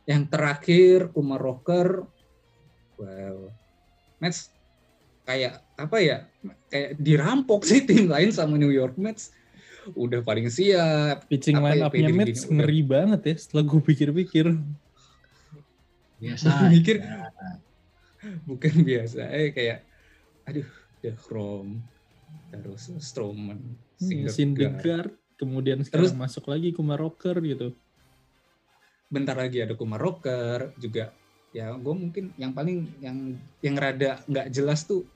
yang terakhir Kumar Rocker well Mets kayak apa ya kayak dirampok sih tim lain sama New York Mets udah paling siap
Pitching
Apa
line
ya,
up-nya Mets
gini, udah.
ngeri banget ya setelah gue pikir-pikir.
biasa
Gua mikir
aja.
bukan biasa eh kayak aduh The Chrome terus Stroman
Hmm,
Syndergaard.
Kemudian
Terus-
sekarang masuk lagi Kumar Rocker gitu.
bentar lagi ada Kumar Rocker juga ya gue mungkin yang paling yang yang rada nggak jelas tuh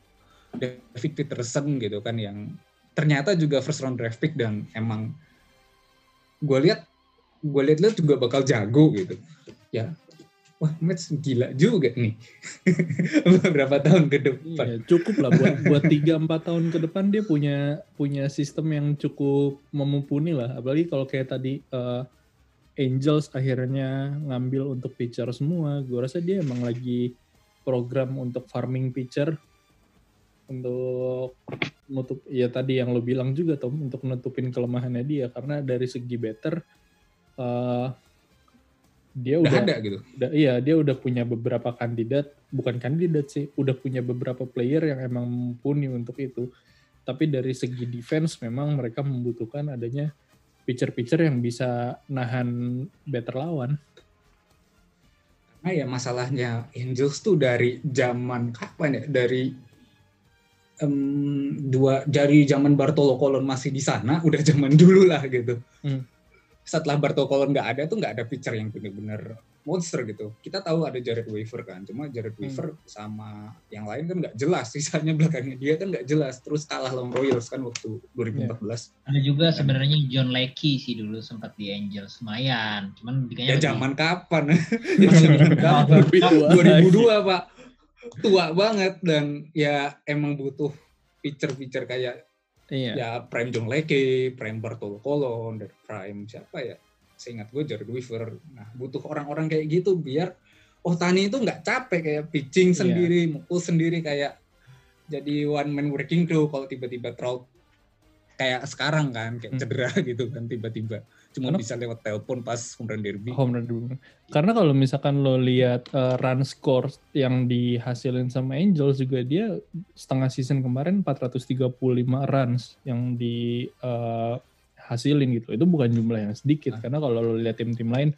David Peterson gitu kan yang ternyata juga first round draft pick dan emang gue lihat gue lihat-lihat juga bakal jago gitu. Ya wah Mets gila juga nih. Beberapa tahun ke depan.
Iya, cukup lah buat buat 3 4 tahun ke depan dia punya punya sistem yang cukup memumpuni lah. Apalagi kalau kayak tadi eh, Angels akhirnya ngambil untuk pitcher semua. Gue rasa dia emang lagi program untuk farming pitcher. Untuk nutup ya tadi yang lo bilang juga Tom untuk nutupin kelemahannya dia. Karena dari segi better eh, dia
udah
udah
ada gitu.
udah iya dia udah punya beberapa kandidat. Bukan kandidat sih udah punya beberapa player yang emang mumpuni untuk itu. Tapi dari segi defense memang mereka membutuhkan adanya pitcher-pitcher yang bisa nahan better lawan
Nah ya masalahnya Angels tuh dari zaman kapan ya? Dari em, dua dari zaman Bartolo Colon masih di sana, udah zaman dulu lah gitu.
Hmm.
Setelah Bartolo Colon nggak ada tuh nggak ada pitcher yang bener-bener monster gitu. Kita tahu ada Jared Weaver kan, cuma Jared
Hmm.
Weaver sama yang lain kan nggak jelas. Sisanya belakangnya dia kan nggak jelas. Terus kalah lawan Royals kan waktu 2014.
ada juga sebenarnya John Leckie sih dulu sempat di Angels lumayan cuman
Ya
lebih-
zaman kapan? ya zaman kapan?
Lebih tua
2002 pak tua banget dan ya emang butuh pitcher-pitcher kayak
iya
ya Prime John Leckie, Prime Bartolo Colon, dan Prime siapa ya? Seingat gue Jared Weaver. Nah butuh orang-orang kayak gitu biar oh Tani itu nggak capek kayak pitching
Iya.
sendiri, mukul sendiri kayak jadi one man working crew kalau tiba-tiba Trout kayak sekarang kan kayak
Hmm.
cedera gitu kan tiba-tiba cuma
Karena-
bisa lewat telepon pas home run derby.
home run dulu. Karena kalau misalkan lo lihat eh, run score yang dihasilin sama Angels juga dia setengah season kemarin 435 runs yang dihasilin gitu. Itu bukan jumlah yang sedikit
Ah.
karena kalau lo lihat tim-tim lain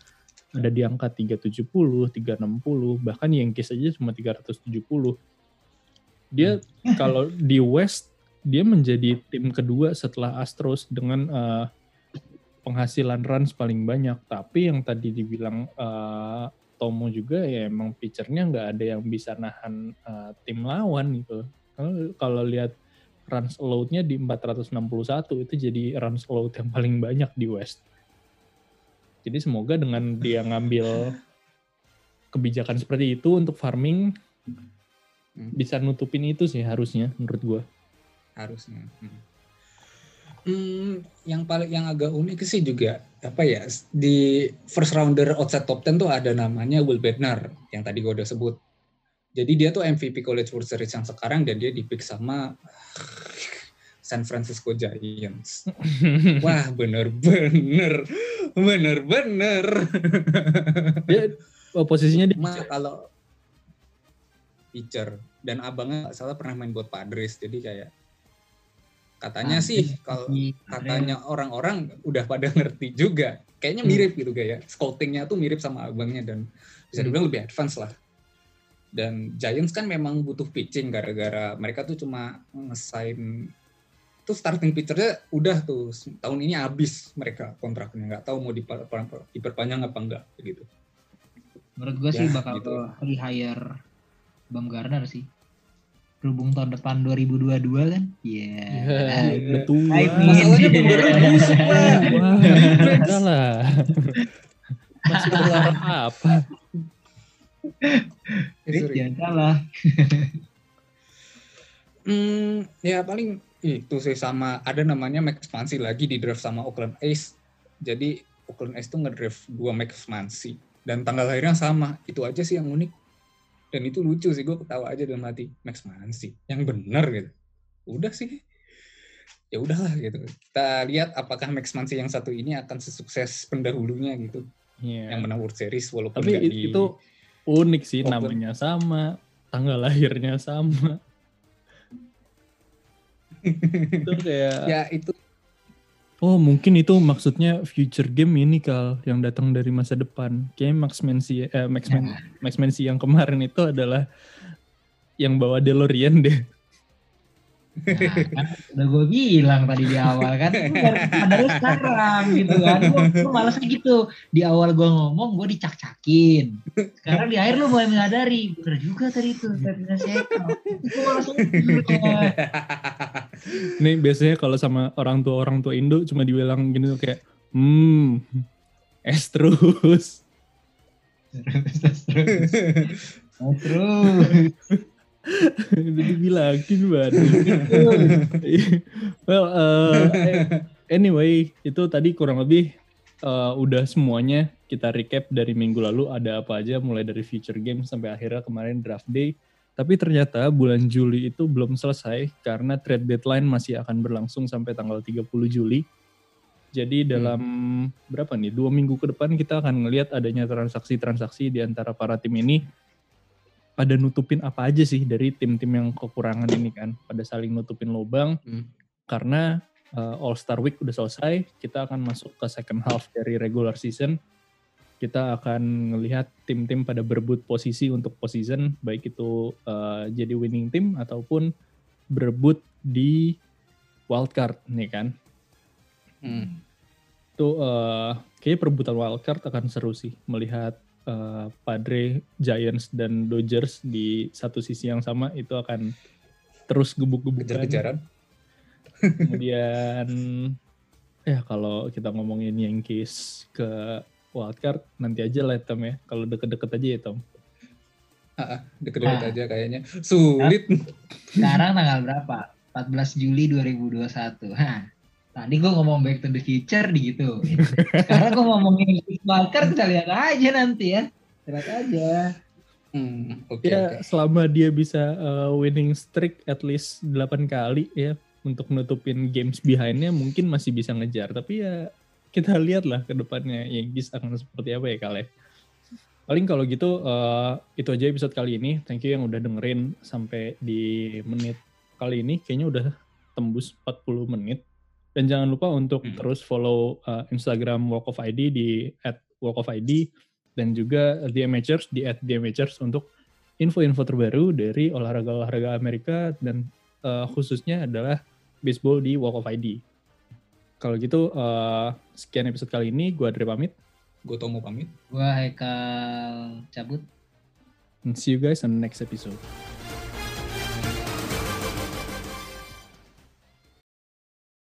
ada di angka 370, 360, bahkan Yankees aja cuma 370. Dia kalau di West dia menjadi tim kedua setelah Astros dengan eh, penghasilan runs paling banyak. Tapi yang tadi dibilang eh, Tomo juga ya emang pitchernya nggak ada yang bisa nahan eh, tim lawan gitu. Kalau lihat runs allowed-nya di 461 itu jadi runs allowed yang paling banyak di West. Jadi semoga dengan dia ngambil kebijakan seperti itu untuk farming
Hmm.
bisa nutupin itu sih harusnya menurut gua.
harusnya. Hmm. Hmm, yang paling yang agak unik sih juga apa ya di first rounder outside top 10 tuh ada namanya Will Bednar yang tadi gue udah sebut. Jadi dia tuh MVP College World Series yang sekarang dan dia dipick sama San Francisco Giants. Wah bener-bener, bener-bener.
Dia posisinya di
Ma kalau pitcher dan abangnya salah pernah main buat Padres jadi kayak katanya sih kalau katanya orang-orang udah pada ngerti juga. Kayaknya
Hmm.
mirip gitu kayak scoutingnya tuh mirip sama abangnya dan bisa
Hmm.
dibilang lebih advance lah. Dan Giants kan memang butuh pitching gara-gara mereka tuh cuma ngesign tuh starting pitchernya udah tuh tahun ini habis mereka kontraknya. Nggak tahu mau diper- diperpanjang apa enggak gitu.
Menurut gue sih
Ya,
bakal
gitu.
rehire Baumgartner sih berhubung tahun depan 2022 kan ya
Ya, udah tua.
Hype nih.
Masalahnya beneran busuk,
udah lah. Masih apa?
Eh,
jangan salah
Hmm, ya paling itu sih sama ada namanya Max Expansi lagi di draft sama Oakland Ace. Jadi Oakland Ace tuh ngedraft dua Max Expansi dan tanggal lahirnya sama. Itu aja sih yang unik. Dan itu lucu sih gue ketawa aja dalam hati Max Mansi yang bener gitu. Udah sih. Ya udahlah gitu. Kita lihat apakah Max Mansi yang satu ini akan sesukses pendahulunya gitu.
Iya.
Yang menang World Series walaupun
Tapi
di-
itu unik sih
Oakland.
namanya sama, tanggal lahirnya sama. itu kayak
ya itu
oh mungkin itu maksudnya future game ini kal yang datang dari masa depan. Kayaknya Max Mansi eh, Max, Man- Max Mansi yang kemarin itu adalah yang bawa DeLorean deh.
Nah, kan udah gue bilang tadi di awal kan, sadarnya sekarang gitu kan. Gue, gue malesnya gitu. Di awal gue ngomong, gue dicak-cakin. Sekarang di akhir lu mulai menyadari. Bener juga tadi itu. Itu malesnya gitu.
Nih biasanya kalau sama orang tua orang tua Indo cuma dibilang gini tuh kayak hmm es terus.
Terus, terus, terus.
Udah dibilangin banget. well, uh, anyway, itu tadi kurang lebih uh, udah semuanya kita recap dari minggu lalu ada apa aja mulai dari future game sampai akhirnya kemarin draft day. Tapi ternyata bulan Juli itu belum selesai karena trade deadline masih akan berlangsung sampai tanggal 30 Juli. Jadi dalam berapa nih? Dua minggu ke depan kita akan ngelihat adanya transaksi-transaksi di antara para tim ini pada nutupin apa aja sih dari tim-tim yang kekurangan ini kan pada saling nutupin lubang
Hmm.
karena uh, All Star Week udah selesai kita akan masuk ke second half dari regular season kita akan ngelihat tim-tim pada berebut posisi untuk postseason baik itu uh, jadi winning team ataupun berebut di wildcard nih kan
Hmm.
itu uh, kayaknya perebutan wildcard akan seru sih melihat uh, Padre, Giants dan Dodgers di satu sisi yang sama itu akan terus gebuk-gebukan.
kejar-kejaran
Kemudian ya kalau kita ngomongin Yankees ke wildcard nanti aja lah Tom ya. Kalau deket-deket aja ya Tom.
deket-deket
Ah.
aja kayaknya sulit
Sekarang tanggal berapa? 14 Juli 2021. Hah. Tadi gue ngomong back to the future di gitu. Sekarang gue ngomongin wildcard kita lihat aja nanti ya. Lihat aja.
Hmm, oke
Ya
oke.
selama dia bisa uh, winning streak at least 8 kali ya untuk nutupin games behindnya mungkin masih bisa ngejar. Tapi ya kita lihat lah ke depannya Yankees akan seperti apa ya kali. Paling kalau gitu uh, itu aja episode kali ini. Thank you yang udah dengerin sampai di menit kali ini. Kayaknya udah tembus 40 menit. Dan jangan lupa untuk
Hmm.
terus follow uh, Instagram Walk of ID di @walkofid dan juga The Amateurs di @theamateurs untuk info-info terbaru dari olahraga-olahraga Amerika dan uh, khususnya adalah baseball di Walk of ID. Kalau gitu uh, sekian episode kali ini. Gue Andre pamit.
gue Tomo pamit
Gue Haikal cabut.
And see you guys on the next episode.